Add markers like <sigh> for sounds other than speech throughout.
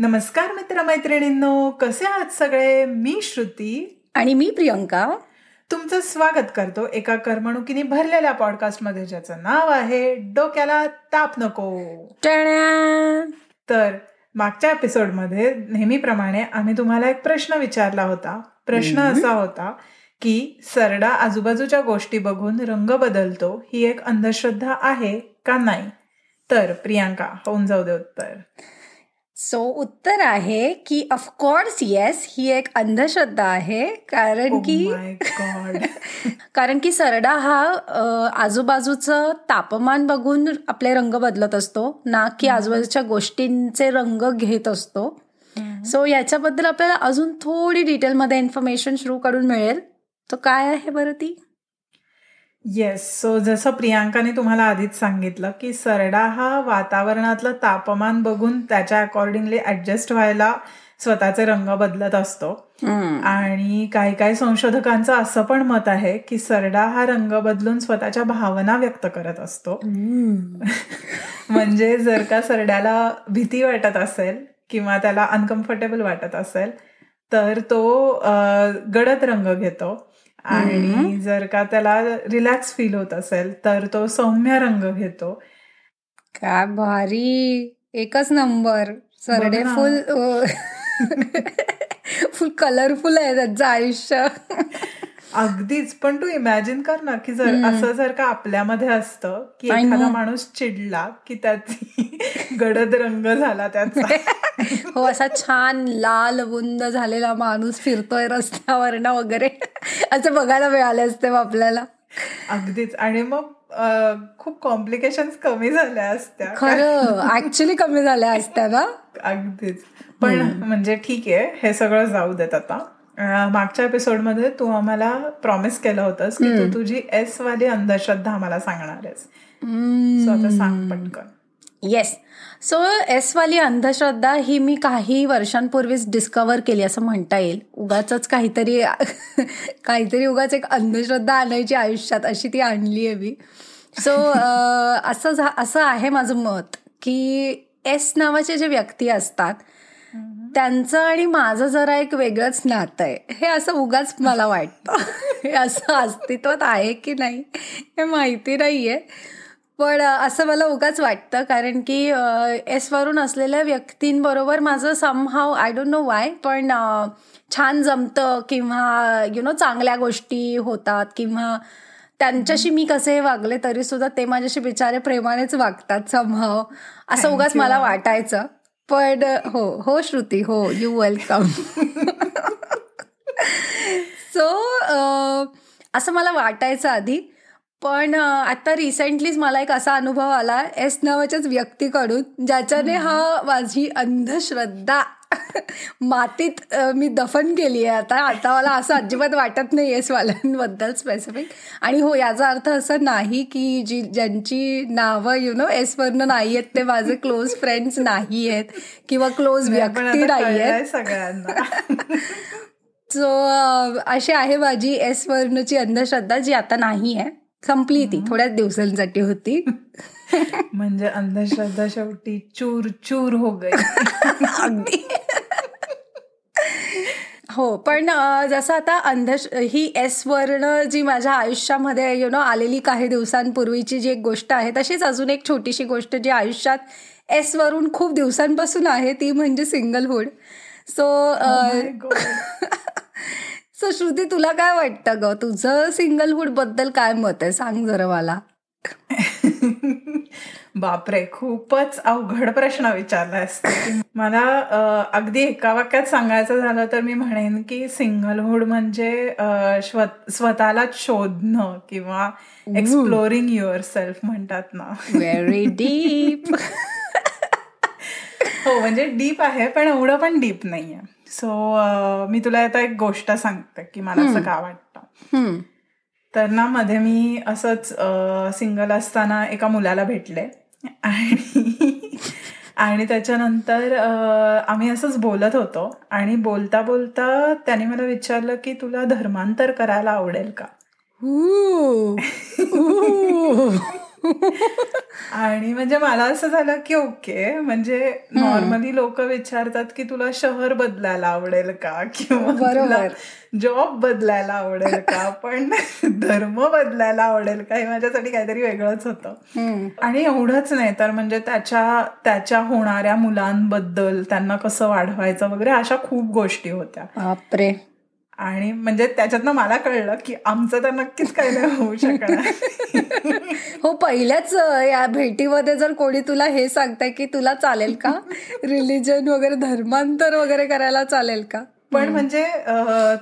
नमस्कार मित्रमैत्रिणींनो कसे आहात सगळे? मी श्रुती. आणि मी प्रियंका. तुमचं स्वागत करतो एका करमणुकीने भरलेल्या पॉडकास्टमध्ये ज्याचं नाव आहे डोक्याला ताप नको. तर मागच्या एपिसोडमध्ये नेहमीप्रमाणे आम्ही तुम्हाला एक प्रश्न विचारला होता. प्रश्न. असा होता की सरडा आजूबाजूच्या गोष्टी बघून रंग बदलतो ही एक अंधश्रद्धा आहे का नाही? तर प्रियांका होऊन जाऊ दे उत्तर. सो उत्तर आहे की ऑफकोर्स येस ही एक अंधश्रद्धा आहे. कारण Oh की my God. <laughs> कारण की सरडा हा आजूबाजूचं तापमान बघून आपले रंग बदलत असतो. ना की आजूबाजूच्या गोष्टींचे रंग घेत असतो. सो याच्याबद्दल आपल्याला अजून थोडी डिटेलमध्ये इन्फॉर्मेशन सुरू कडून मिळेल. तो काय आहे बरं ती? येस सो जसं प्रियांकाने तुम्हाला आधीच सांगितलं की सरडा हा वातावरणातलं तापमान बघून त्याच्या अकॉर्डिंगली ऍडजस्ट व्हायला स्वतःचे रंग बदलत असतो. आणि काही काही संशोधकांचं असं पण मत आहे की सरडा हा रंग बदलून स्वतःच्या भावना व्यक्त करत असतो. <laughs> म्हणजे जर का सरड्याला भीती वाटत असेल किंवा त्याला अनकम्फर्टेबल वाटत असेल तर तो गडद रंग घेतो. आणि जर का त्याला रिलॅक्स फील होत असेल तर तो सौम्य रंग घेतो. काय भारी. एकच नंबर. सरडे. फुल फुल कलरफुल आहे त्यांचं आयुष्य. अगदीच. पण तू इमॅजिन कर ना की जर असं जर का आपल्यामध्ये असतं की एखादा. माणूस चिडला की त्याची <laughs> गडद रंग झाला त्याचा. <laughs> हो असा छान लाल बुंद झालेला माणूस फिरतोय रस्त्यावरनं वगैरे. असं बघायला मिळाले असते मग आपल्याला. अगदीच. आणि मग खूप कॉम्प्लिकेशन कमी झाल्या असत्या. खरं ऍक्च्युली कमी झाल्या असत्या ना? अगदीच. पण म्हणजे ठीक आहे हे सगळं जाऊ देत आता. मागच्या एपिसोडमध्ये तू आम्हाला प्रॉमिस केलं होतंस की तू तुझी एस वाली अंधश्रद्धा आम्हाला सांगणार आहेस. सो आता सांग पटकन. येस सो एस वाली अंधश्रद्धा ही मी काही वर्षांपूर्वीच डिस्कवर केली असं म्हणता येईल. उगाच काहीतरी <laughs> काहीतरी उगाच एक अंधश्रद्धा आणायची आयुष्यात अशी ती आणली आहे मी. सो असं झा- असं आहे माझं मत की एस नावाचे जे व्यक्ती असतात त्यांचं आणि माझं जरा एक वेगळंच नातं आहे. हे असं उगाच मला वाटतं. <laughs> हे असं अस्तित्वात आहे की नाही हे माहिती नाहीये. पण असं मला उगाच वाटतं कारण की एस वरून असलेल्या व्यक्तींबरोबर माझं somehow I don't know why पण छान जमतं किंवा यु नो चांगल्या गोष्टी होतात किंवा त्यांच्याशी मी कसे वागले तरी सुद्धा ते माझ्याशी बिचारे प्रेमानेच वागतात समहाव असं उगाच. मला वाटायचं. पण हो हो श्रुती हो यू वेलकम सो असं मला वाटायचं आधी. पण आता रिसेंटलीच मला एक असा अनुभव आला एस नावाच्याच व्यक्तीकडून ज्याच्याने हा माझी अंधश्रद्धा <laughs> मातीत मी दफन केली आहे आता. आता मला असं अजिबात वाटत नाही एस वाल्यांबद्दल स्पेसिफिक आणि हो याचा अर्थ असं नाही की जी ज्यांची नावं यु नो एस वरनं नाही आहेत ते माझे क्लोज फ्रेंड्स नाही आहेत किंवा क्लोज व्यक्ती नाही आहेत. सगळ्यांना. <laughs> सो अशी आहे माझी एस वर्णची अंधश्रद्धा जी आता नाही आहे. संपली ती थोड्याच दिवसांसाठी होती. <laughs> म्हणजे अंधश्रद्धा शेवटी चूर चूर हो गई. <laughs> अगदी. हो पण जसं आता अंधश ही एस वर्ण जी माझ्या आयुष्यामध्ये यु नो आलेली काही दिवसांपूर्वीची जी एक गोष्ट आहे तशीच अजून एक छोटीशी गोष्ट जी आयुष्यात एस वरून खूप दिवसांपासून आहे ती म्हणजे सिंगलहुड. सो. <laughs> सो श्रुती तुला काय वाटतं ग? तुझं सिंगलहुडबद्दल काय मत आहे? सांग जरा मला. <laughs> बापरे खूपच अवघड प्रश्न विचारलायस तू. मला अगदी एका वाक्यात सांगायचं झालं तर मी म्हणेन की सिंगलहुड म्हणजे स्वतःलाच शोधणं किंवा एक्सप्लोरिंग युअर सेल्फ म्हणतात ना. व्हेरी डीप <laughs> हो म्हणजे डीप आहे पण एवढं पण डीप नाहीये. सो मी तुला आता एक गोष्ट सांगते की मला असं का वाटतं. तर ना मध्ये मी असंच सिंगल असताना एका मुलाला भेटले. आणि आणि त्याच्यानंतर अ, आम्ही असंच बोलत होतो. आणि बोलता बोलता त्याने मला विचारलं की तुला धर्मांतर करायला आवडेल का? <laughs> आणि म्हणजे मला असं झालं की ओके म्हणजे नॉर्मली लोक विचारतात की तुला शहर बदलायला आवडेल का? किंवा जॉब बदलायला आवडेल का? पण धर्म बदलायला आवडेल का? हे माझ्यासाठी काहीतरी वेगळंच होतं. आणि एवढंच नाही तर म्हणजे त्याच्या त्याच्या होणाऱ्या मुलांबद्दल त्यांना कसं वाढवायचं वगैरे अशा खूप गोष्टी होत्या. बापरे. आणि म्हणजे त्याच्यातनं मला कळलं की आमचं तर नक्कीच काही नाही होऊ शकणार. <laughs> हो पहिल्याच या भेटीमध्ये जर कोणी तुला हे सांगताय की तुला चालेल का? <laughs> रिलिजन वगैरे धर्मांतर वगैरे करायला चालेल का? पण म्हणजे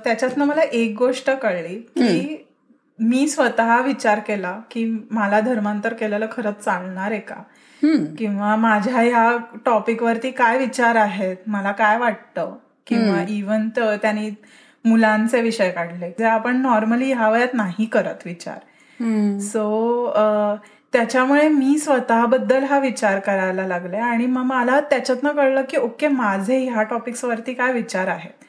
त्याच्यातनं मला एक गोष्ट कळली की मी स्वतः विचार केला की मला धर्मांतर केलेलं खरंच चालणार आहे का? किंवा माझ्या ह्या टॉपिकवरती काय विचार आहेत? मला काय वाटतं? किंवा इवन त्यांनी मुलांचे विषय काढले. जे आपण नॉर्मली ह्या वयात नाही करत विचार. सो त्याच्यामुळे मी स्वतःबद्दल हा विचार करायला लागले आणि मग मला त्याच्यातनं कळलं की ओके माझे ह्या टॉपिक्सवरती काय विचार आहेत.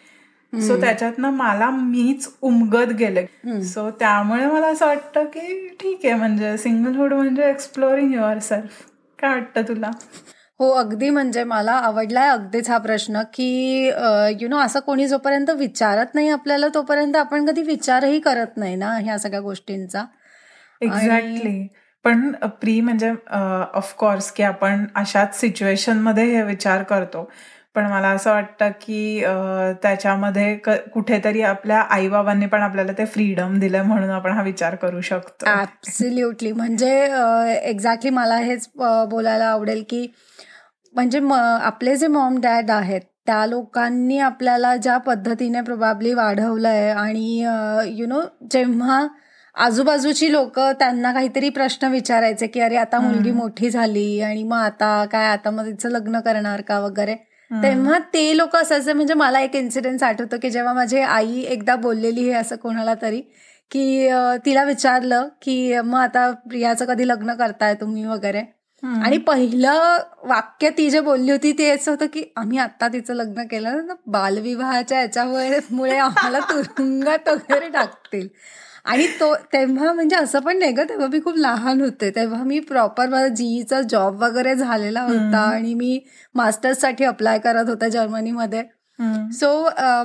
सो त्याच्यातनं मला मीच उमगत गेले. सो त्यामुळे मला असं वाटतं की ठीक आहे म्हणजे सिंगलहुड म्हणजे एक्सप्लोरिंग युअर सेल्फ काय वाटतं तुला? हो अगदी. म्हणजे मला आवडलाय अगदीच हा प्रश्न की यु नो असं कोणी जोपर्यंत विचारत नाही आपल्याला तोपर्यंत आपण कधी विचारही करत नाही ना ह्या सगळ्या गोष्टींचा. एक्झॅक्टली पण प्री म्हणजे ऑफकोर्स की आपण अशाच सिच्युएशनमध्ये हे विचार करतो. पण मला असं वाटतं की त्याच्यामध्ये कुठेतरी आपल्या आईबाबांनी पण आपल्याला ते फ्रीडम दिलं म्हणून आपण हा विचार करू शकतो. ऍब्सल्युटली म्हणजे एक्झॅक्टली मला हेच बोलायला आवडेल की म्हणजे आपले जे मॉम डॅड आहेत त्या लोकांनी आपल्याला ज्या पद्धतीने प्रोबॅबली वाढवलंय आणि यु नो जेव्हा आजूबाजूची लोक त्यांना काहीतरी प्रश्न विचारायचे की अरे आता मुलगी मोठी झाली आणि मग आता काय? आता मग तिचं लग्न करणार का? वगैरे. तेव्हा ते लोक असायचे म्हणजे मला एक इन्सिडेंट आठवतो की जेव्हा माझी आई एकदा बोललेली हे असं कोणाला तरी की तिला विचारलं की मग आता प्रियाचं कधी लग्न करताय तुम्ही वगैरे? आणि पहिलं वाक्य ती जे बोलली होती ते असं होतं की आम्ही आता तिचं लग्न केलं ना बालविवाहाच्या याच्यामुळे आम्हाला तुरुंगात वगैरे टाकतील. आणि तो तेव्हा म्हणजे असं पण नाही ग तेव्हा मी खूप लहान होते. तेव्हा मी प्रॉपर माझा जीईचा जॉब वगैरे झालेला होता आणि मी मास्टर्ससाठी अप्लाय करत होते जर्मनीमध्ये. सो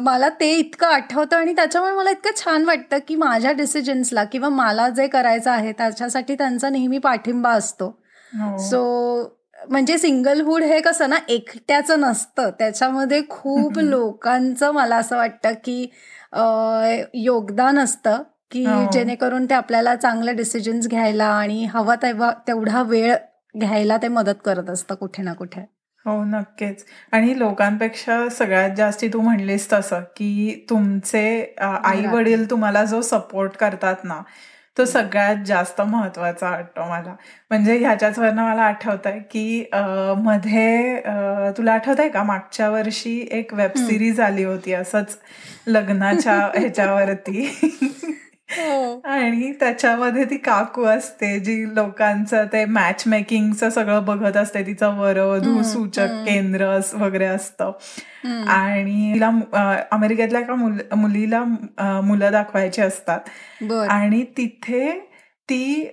मला ते इतकं आठवतं आणि त्याच्यामुळे मला इतकं छान वाटतं की माझ्या डिसिजन्सला किंवा मला जे करायचं आहे त्याच्यासाठी त्यांचा नेहमी पाठिंबा असतो. सो म्हणजे सिंगलहुड हे कसं ना एकट्याचं नसतं. त्याच्यामध्ये खूप लोकांचं मला असं वाटतं की योगदान असतं. की जेणेकरून ते आपल्याला चांगले डिसिजन्स घ्यायला आणि हवा तेव्हा तेवढा वेळ घ्यायला ते मदत करत असतं कुठे ना कुठे. हो नक्कीच. आणि लोकांपेक्षा सगळ्यात जास्ती तू म्हणलीस तसं की तुमचे आई वडील तुम्हाला जो सपोर्ट करतात ना तो सगळ्यात जास्त महत्त्वाचा वाटतो मला. म्हणजे ह्याच्याच वरनं मला आठवत आहे की मध्ये तुला आठवत आहे का मागच्या वर्षी एक वेब सिरीज आली होती असंच लग्नाच्या <laughs> ह्याच्यावरती. आणि त्याच्यामध्ये ती काकू असते जी लोकांचं ते मॅच मेकिंगचं सगळं बघत असते. तिचं वरवधू सूचक केंद्र वगैरे असतं. आणि तिला अमेरिकेतल्या एका मुलीला मुलं दाखवायची असतात. आणि तिथे ती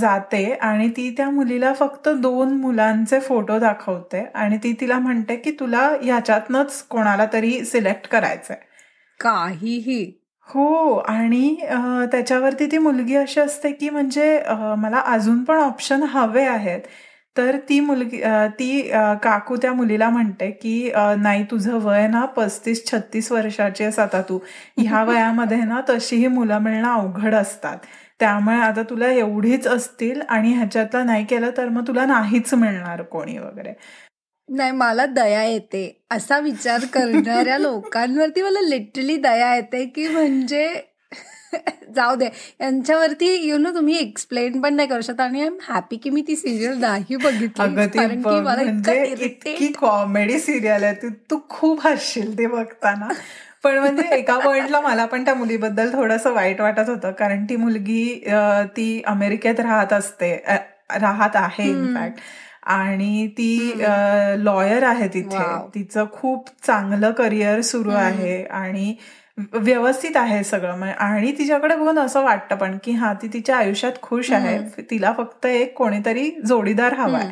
जाते आणि ती त्या मुलीला फक्त दोन मुलांचे फोटो दाखवते आणि ती तिला म्हणते की तुला ह्याच्यातनच कोणाला तरी सिलेक्ट करायचंय. काहीही. हो आणि त्याच्यावरती ती मुलगी अशी असते की म्हणजे मला अजून पण ऑप्शन हवे आहेत. तर ती मुलगी ती काकू त्या मुलीला म्हणते की नाही तुझं वय ना पस्तीस छत्तीस वर्षाची आहेस आता तू. ह्या <laughs> वयामध्ये ना तशीही मुलं मिळणं अवघड असतात. त्यामुळे आता तुला एवढीच असतील आणि ह्याच्यातलं नाही केलं तर मग तुला नाहीच मिळणार कोणी वगैरे. नाही मला दया येते. असा विचार करणाऱ्या <laughs> लोकांवरती मला लिटरली दया येते की म्हणजे <laughs> जाऊ दे. यांच्यावरती यु नो तुम्ही एक्सप्लेन पण नाही करू शकत आणि आय एम हॅपी की मी ती सिरियल नाही बघितली. कारण की मला म्हणजे इतकी कॉमेडी सिरियल आहे तू खूप हसशील ते बघताना. पण म्हणजे एका पॉइंटला मला पण त्या मुलीबद्दल थोडंसं वाईट वाटत होतं. कारण ती मुलगी ती अमेरिकेत राहत असते राहत आहे इनफॅक्ट आणि ती लॉयर आहे तिथे. तिचं खूप चांगलं करिअर सुरू आहे आणि व्यवस्थित आहे सगळं. आणि तिच्याकडे बघून असं वाटतं पण की हा ती तिच्या आयुष्यात खुश आहे. तिला फक्त एक कोणीतरी जोडीदार हवाय.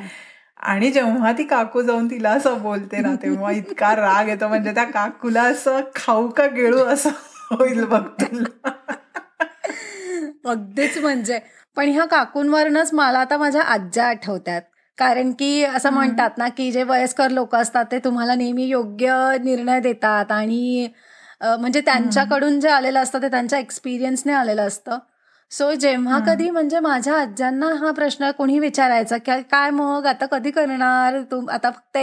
आणि जेव्हा ती काकू जाऊन तिला असं बोलते ना तेव्हा इतका राग येतो. म्हणजे त्या काकूला असं खाऊ का गेळू असं होईल बघ तुला. <laughs> अगदीच म्हणजे. पण ह्या काकूंवरनच मला आता माझ्या आज्या आठवतात. कारण की असं म्हणतात ना की जे वयस्कर लोक असतात ते तुम्हाला नेहमी योग्य निर्णय देतात आणि म्हणजे त्यांच्याकडून जे आलेलं असतं ते त्यांच्या एक्सपिरियन्सने आलेलं असतं. सो जेव्हा कधी म्हणजे माझ्या आज्यांना हा प्रश्न कोणी विचारायचा की काय मग आता कधी करणार? तू आता फक्त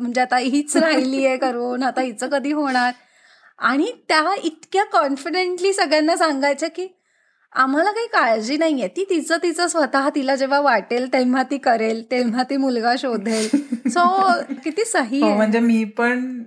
म्हणजे आता हीच <laughs> राहिली आहे करून आता हिचं कधी होणार? आणि त्या इतक्या कॉन्फिडेंटली सगळ्यांना सांगायचं की आम्हाला काही काळजी नाहीये. ती तिचं तिचं स्वतः तिला जेव्हा वाटेल तेव्हा ती करेल तेव्हा ती मुलगा शोधेल. सो किती सही हो, म्हणजे मी पण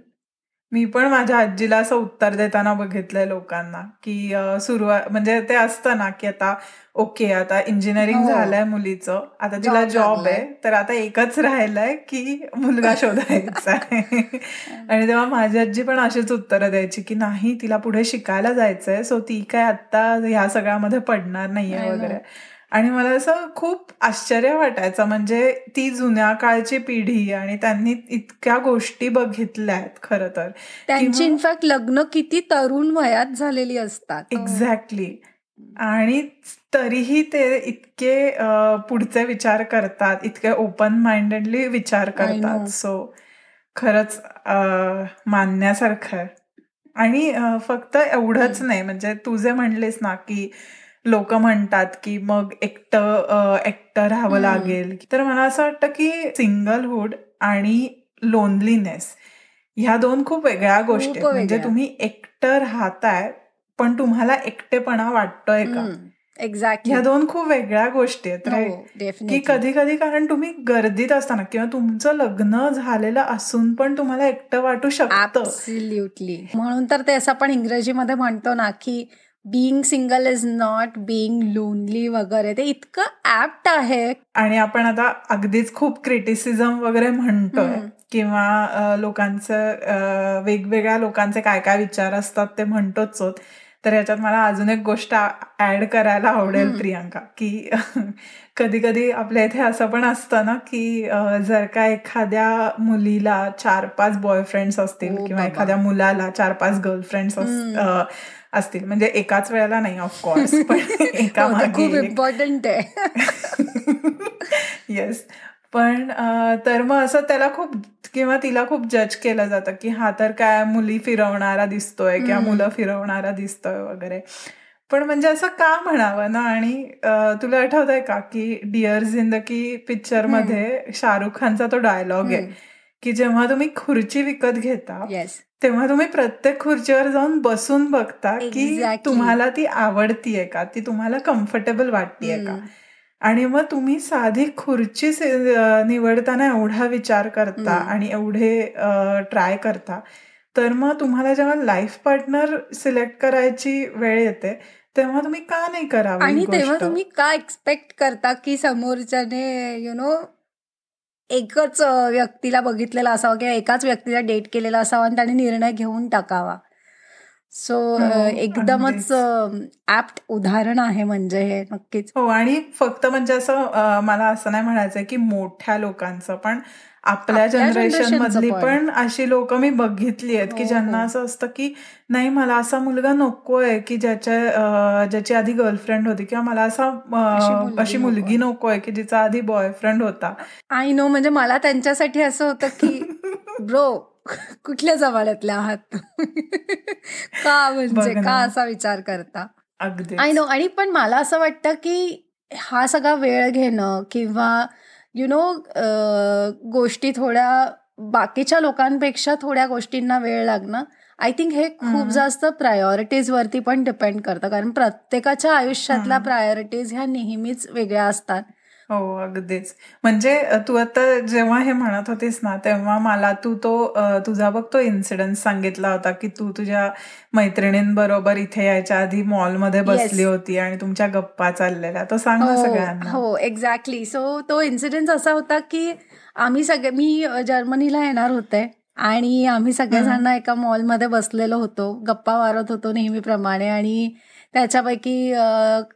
मी पण माझ्या आजीला असं उत्तर देताना बघितलंय लोकांना की सुरुवात म्हणजे ते असतं ना की आता ओके आता इंजिनिअरिंग हो. झालंय मुलीचं आता तिला जॉब आहे तर आता एकच राहिलंय की मुलगा शोधायचा आहे. <laughs> आणि तेव्हा माझी आजी पण अशीच उत्तरं द्यायची की नाही तिला पुढे शिकायला जायचंय सो ती काय आता ह्या सगळ्यामध्ये पडणार नाहीये वगैरे. आणि मला असं खूप आश्चर्य वाटायचं म्हणजे ती जुन्या काळची पिढी आणि त्यांनी इतक्या गोष्टी बघितल्या आहेत खरं तर. त्यांची इनफॅक्ट लग्न किती तरुण वयात झालेली असतात. एक्झॅक्टली आणि तरीही ते इतके पुढचे विचार करतात इतके ओपन माइंडेडली विचार करतात. सो खरंच मानण्यासारखं आहे. आणि फक्त एवढंच नाही म्हणजे तू जे म्हणलेस ना की लोक म्हणतात की मग एकटं एकटं राहावं लागेल. तर मला असं वाटतं की सिंगलहुड आणि लोनलीनेस ह्या दोन खूप वेगळ्या गोष्टी म्हणजे तुम्ही एकटं राहताय पण तुम्हाला एकटेपणा वाटतोय का? एक्झॅक्ट ह्या दोन खूप वेगळ्या गोष्टी आहेत हो, की कधी कधी कारण तुम्ही गर्दीत असताना किंवा तुमचं लग्न झालेलं असून पण तुम्हाला एकटं वाटू शकतं. म्हणून तर ते असं आपण इंग्रजीमध्ये म्हणतो ना की being single is not being lonely वगैरे. ते इतकं ऍप्ट आहे. आणि आपण आता अगदीच खूप क्रिटिसिझम वगैरे म्हणतोय किंवा लोकांचं वेगवेगळ्या लोकांचे काय काय विचार असतात ते म्हणतोच तर ह्याच्यात मला अजून एक गोष्ट ऍड करायला आवडेल प्रियांका की <laughs> कधी कधी आपल्या इथे असं पण असतं ना की जर का एखाद्या मुलीला चार पाच बॉयफ्रेंड्स असतील किंवा एखाद्या मुलाला चार पाच गर्लफ्रेंड्स असतील. म्हणजे एकाच वेळेला नाही ऑफकोर्स <laughs> पण एका हो, खूप इम्पॉर्टंट आहे. <laughs> येस पण तर मग असं त्याला खूप किंवा तिला खूप जज केलं जातं की हा तर काय मुली फिरवणारा दिसतोय किंवा मुलं फिरवणारा दिसतोय वगैरे. पण म्हणजे असं का म्हणावं ना? आणि तुला आठवत आहे का की डिअर जिंदगी पिक्चरमध्ये शाहरुख खानचा तो डायलॉग आहे की जेव्हा तुम्ही खुर्ची विकत घेता तेव्हा तुम्ही प्रत्येक खुर्चीवर जाऊन बसून बघता की तुम्हाला ती आवडतीये का? ती तुम्हाला कम्फर्टेबल वाटतीये का? आणि मग तुम्ही साधी खुर्ची निवडताना एवढा विचार करता आणि एवढे ट्राय करता. तर मग तुम्हाला जेव्हा लाईफ पार्टनर सिलेक्ट करायची वेळ येते तेव्हा तुम्ही का नाही करावं आणि तेव्हा तुम्ही का एक्सपेक्ट करता की समोरच्याने यु नो एकच व्यक्तीला बघितलेला असावा किंवा एकाच व्यक्तीला डेट केलेला असावा आणि त्याने निर्णय घेऊन टाकावा? सो हो, एकदमच ऍप्ट उदाहरण आहे म्हणजे हे नक्कीच. हो आणि फक्त म्हणजे असं मला असं नाही म्हणायचं की मोठ्या लोकांचं पण आपल्या जनरेशन मधली पण. अशी लोक मी बघितली आहेत की हो, ज्यांना हो. असं असतं की नाही मला असा मुलगा नकोय की ज्याच्या ज्याची आधी गर्लफ्रेंड होती किंवा मला असा अशी मुलगी नकोय. की जिचा आधी बॉयफ्रेंड होता. आय नो म्हणजे मला त्यांच्यासाठी असं होतं की ब्रो <laughs> कुठल्या जमान्यातल्या आहात? <laughs> का म्हणजे का असा विचार करता? आय नो आणि पण मला असं वाटतं की हा सगळा वेळ घेणं किंवा यु नो गोष्टी थोड्या बाकीच्या लोकांपेक्षा थोड्या गोष्टींना वेळ लागणं आय थिंक हे खूप जास्त प्रायोरिटीज वरती पण डिपेंड करतं. कारण प्रत्येकाच्या आयुष्यातल्या प्रायोरिटीज ह्या नेहमीच वेगळ्या असतात. हो अगदीच. म्हणजे तू आता जेव्हा हे म्हणत होतीस ना तेव्हा मला तू तो तुझा बघ तो इन्सिडन्स सांगितला होता की तू तुझ्या मैत्रिणींबरोबर इथे यायच्या आधी मॉलमध्ये बसली होती आणि तुमच्या गप्पा चाललेल्या. तो सांग ना हो, सगळ्यांना. हो एक्झॅक्टली सो तो इन्सिडेंट असा होता की आम्ही सगळे मी जर्मनीला येणार होते आणि आम्ही सगळेजण एका मॉलमध्ये बसलेलो होतो. गप्पा मारत होतो नेहमीप्रमाणे आणि त्याच्यापैकी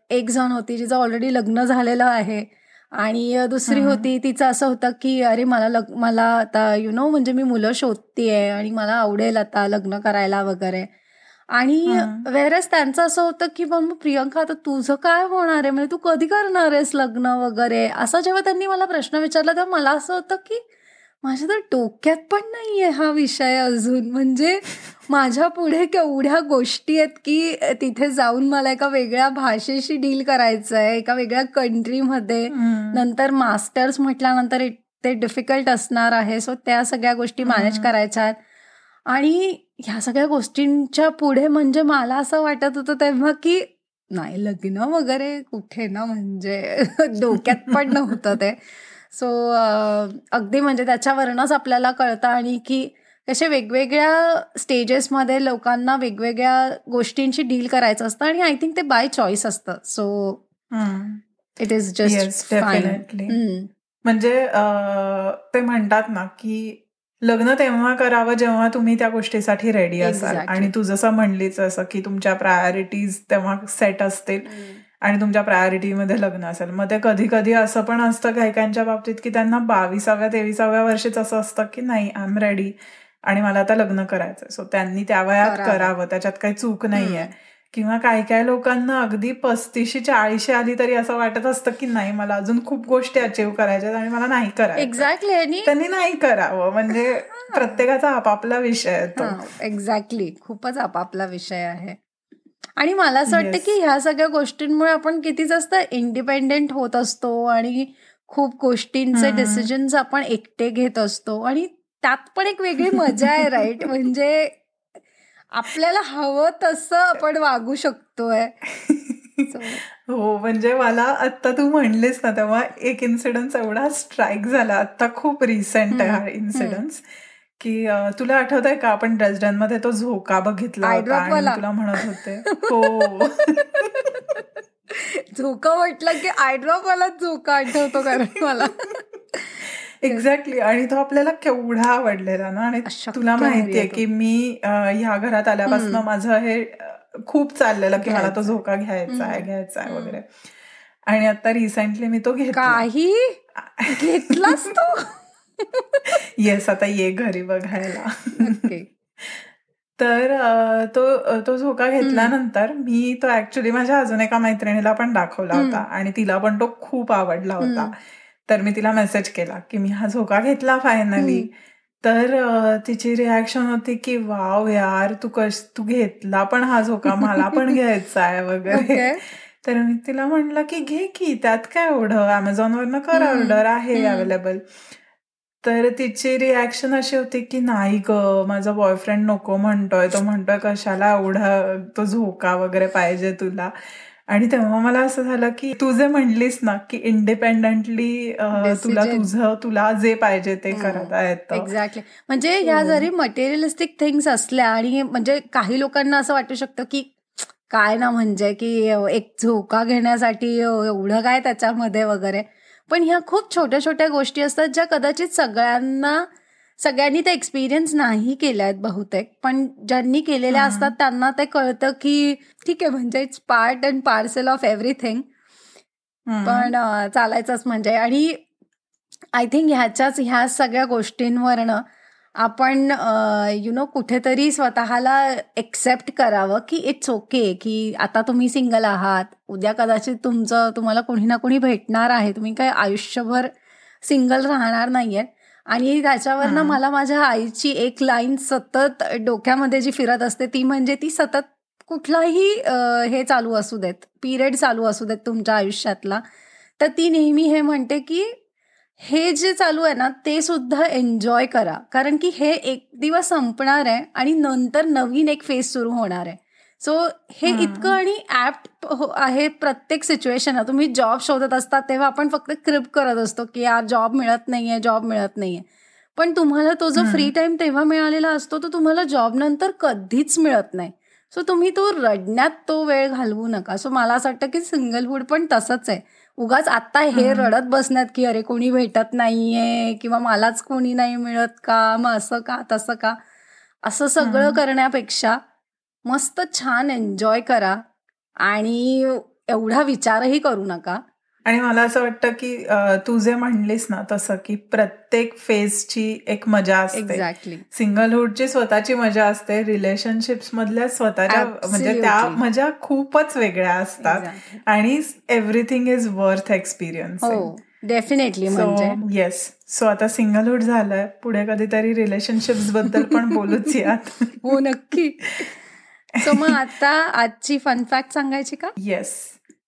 एक जण होती जिचं ऑलरेडी लग्न झालेलं आहे. आणि दुसरी होती तिचं असं होतं की अरे मला लग मला आता यु नो म्हणजे मी मुलं शोधतीये आणि मला आवडेल आता लग्न करायला वगैरे. आणि वेरस त्यांचं असं होतं की मग प्रियंका आता तुझं काय होणार आहे? म्हणजे तू कधी करणार आहेस लग्न वगैरे? असं जेव्हा त्यांनी मला प्रश्न विचारला तेव्हा मला असं होतं की माझ्या तर डोक्यात पण नाहीये हा विषय अजून. म्हणजे माझ्या पुढे केवढ्या गोष्टी आहेत की तिथे जाऊन मला एका वेगळ्या भाषेशी डील करायचं आहे एका वेगळ्या कंट्रीमध्ये. नंतर मास्टर्स म्हटल्यानंतर ते डिफिकल्ट असणार आहे सो त्या सगळ्या गोष्टी मॅनेज करायच्या आहेत. आणि ह्या सगळ्या गोष्टींच्या पुढे म्हणजे मला असं वाटत होतं तेव्हा की नाही लग्न वगैरे कुठे ना म्हणजे <laughs> डोक्यात पण नव्हतं ते. सो अगदी म्हणजे त्याच्यावरनच आपल्याला कळतं आणि की कसे वेगवेगळ्या स्टेजेसमध्ये लोकांना वेगवेगळ्या गोष्टींशी डील करायचं असतं आणि आय थिंक ते बाय चॉईस असतं. सो इट इज जस्ट म्हणजे ते म्हणतात ना की लग्न तेव्हा करावं जेव्हा तुम्ही त्या गोष्टीसाठी रेडी असाल. आणि तू जसं म्हणलीच असं की तुमच्या प्रायोरिटीज तेव्हा सेट असतील. आणि तुमच्या प्रायोरिटीमध्ये लग्न असेल. मग ते कधी कधी असं पण असतं काही बाबतीत की त्यांना बावीसाव्या तेविसाव्या वर्षीच असं असतं की नाही आय एम रेडी आणि मला आता लग्न करायचंय. सो त्यांनी त्या वयात करावं. त्याच्यात काही चूक नाहीये. किंवा काही काही लोकांना अगदी पस्तीशी चाळीशी आली तरी असं वाटत असतं की नाही मला अजून खूप गोष्टी अचीव करायच्या आणि मला नाही करायचं. एक्झॅक्टली त्यांनी नाही करावं. म्हणजे <laughs> प्रत्येकाचा आपापला विषय आहे एक्झॅक्टली खूपच आपापला विषय आहे. आणि मला असं वाटतं की ह्या सगळ्या गोष्टींमुळे आपण किती जास्त इंडिपेंडेंट होत असतो आणि खूप गोष्टींचे डिसिजन्स आपण एकटे घेत असतो. आणि त्यात पण एक वेगळी मजा आहे राईट <laughs> म्हणजे आपल्याला हवं तसं आपण वागू शकतोय. हो म्हणजे मला आता तू म्हणलीस ना तेव्हा एक इन्सिडन्स एवढा स्ट्राईक झाला. आता खूप रिसेंट आहे हा इन्सिडन्स की तुला आठवत आहे का आपण ड्रेसडनमध्ये तो झोका बघितला होता आणि तुला म्हणत होते? <laughs> हो. झोका म्हटलं की आयड्रॉप मला झोका आठवतो कारण मला. <laughs> एक्झॅक्टली आणि तो आपल्याला केवढा आवडलेला ना? आणि तुला माहितीये की मी ह्या घरात आल्यापासून माझं हे खूप चाललेलं की मला तो झोका घ्यायचा आहे घ्यायचा आहे वगैरे. आणि आता रिसेंटली मी तो घेतला. काही? घेतलास तो? <laughs> येस आता ये घरी बघायला. तर तो तो झोका घेतल्यानंतर मी तो ऍक्च्युली माझ्या अजून एका मैत्रिणीला पण दाखवला होता आणि तिला पण तो खूप आवडला होता. तर मी तिला मेसेज केला की मी हा झोका घेतला फायनली तर तिची रिॲक्शन होती की वाव यार तू कश तू घेतला पण हा झोका मला पण <laughs> घ्यायचा आहे वगैरे. तर मी तिला म्हणलं की घे की त्यात काय एवढं? अमेझॉनवरनं कर ऑर्डर आहे अवेलेबल तर तिची रिॲक्शन अशी होती की नाही ग माझा बॉयफ्रेंड नको म्हणतोय. तो म्हणतोय कशाला एवढा तो झोका वगैरे पाहिजे तुला. आणि तेव्हा मला असं झालं की तू जे म्हणलीस ना की इंडिपेंडंटली तुला तुझं तुला जे पाहिजे ते करता येतं एक्झॅक्टली म्हणजे ह्या जरी मटेरियलिस्टिक थिंग्स असल्या आणि म्हणजे काही लोकांना असं वाटू शकतं की काय ना म्हणजे की एक झोका घेण्यासाठी एवढं काय त्याच्यामध्ये वगैरे. पण ह्या खूप छोट्या छोट्या गोष्टी असतात ज्या कदाचित सगळ्यांना सगळ्यांनी ते एक्सपिरियन्स नाही केल्या आहेत बहुतेक. पण ज्यांनी केलेल्या असतात त्यांना ते कळतं की ठीक आहे म्हणजे it's part and parcel of everything पण चालायचंच म्हणजे. आणि आय थिंक ह्याच्याच ह्या सगळ्या गोष्टींवरनं आपण यु नो कुठेतरी स्वतःला एक्सेप्ट करावं की इट्स ओके की आता तुम्ही सिंगल आहात उद्या कदाचित तुमचं तुम्हाला कोणी ना कोणी भेटणार आहे तुम्ही काय आयुष्यभर सिंगल राहणार नाहीये आणि त्याच्यावरनं मला माझ्या आईची एक लाईन सतत डोक्यामध्ये जी फिरत असते ती म्हणजे ती सतत कुठलाही हे चालू असू देत पिरियड चालू असू देत तुमच्या आयुष्यातला तर ती नेहमी हे म्हणते की हे जे चालू आहे ना ते सुद्धा एन्जॉय करा. कारण की हे एक दिवस संपणार आहे आणि नंतर नवीन एक फेज सुरू होणार आहे. सो हे इतकं आणि ऍप्ट आहे प्रत्येक सिच्युएशन तुम्ही जॉब शोधत असतात तेव्हा आपण फक्त क्रिप करत असतो की यार जॉब मिळत नाहीये जॉब मिळत नाहीये. पण तुम्हाला तो जो फ्री टाइम तेव्हा मिळालेला असतो तो तुम्हाला जॉब नंतर कधीच मिळत नाही. सो तुम्ही तो रडण्यात तो वेळ घालवू नका. सो मला असं वाटतं की सिंगलहूड पण तसंच आहे. उगाच आता हे रडत बसण्यात की अरे कोणी भेटत नाहीये किंवा मलाच कोणी नाही मिळत का? मग असं का? तसं का? असं सगळं करण्यापेक्षा मस्त छान एन्जॉय करा आणि एवढा विचारही करू नका. आणि मला असं वाटतं की तू जे म्हणलीस ना तसं की प्रत्येक फेजची एक मजा असते. एक्झॅक्टली सिंगलहुडची स्वतःची मजा असते रिलेशनशिप्स मधल्या स्वतःच्या म्हणजे त्या. मजा खूपच वेगळ्या असतात. Exactly. आणि everything is worth experience definitely म्हणजे. येस सो आता सिंगलहुड झालंय पुढे कधीतरी रिलेशनशिप्सबद्दल पण बोलूच <laughs> यात. हो नक्की. सो मग आता आजची फन फॅक्ट सांगायची का? येस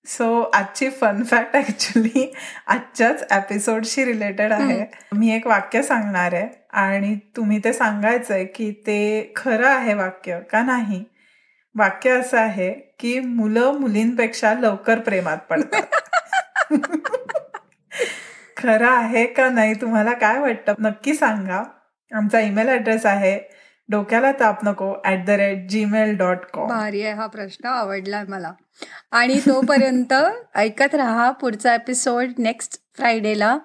सो आजची फन फॅक्ट ऍक्च्युली आजच्याच एपिसोडशी रिलेटेड आहे. मी एक वाक्य सांगणार आहे आणि तुम्ही ते सांगायचंय की ते खरं आहे वाक्य का नाही? वाक्य असं आहे की मुलं मुलींपेक्षा लवकर प्रेमात पडतात. <laughs> खरं आहे का नाही? तुम्हाला काय वाटतं? नक्की सांगा. आमचा ईमेल ऍड्रेस आहे डोक्याला ताप नको at the rate Gmail dot com भारी आहे हा प्रश्न आवडलाय मला. आणि तोपर्यंत <laughs> ऐकत राहा पुढचा एपिसोड नेक्स्ट फ्रायडेला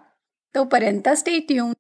तोपर्यंत स्टे ट्यून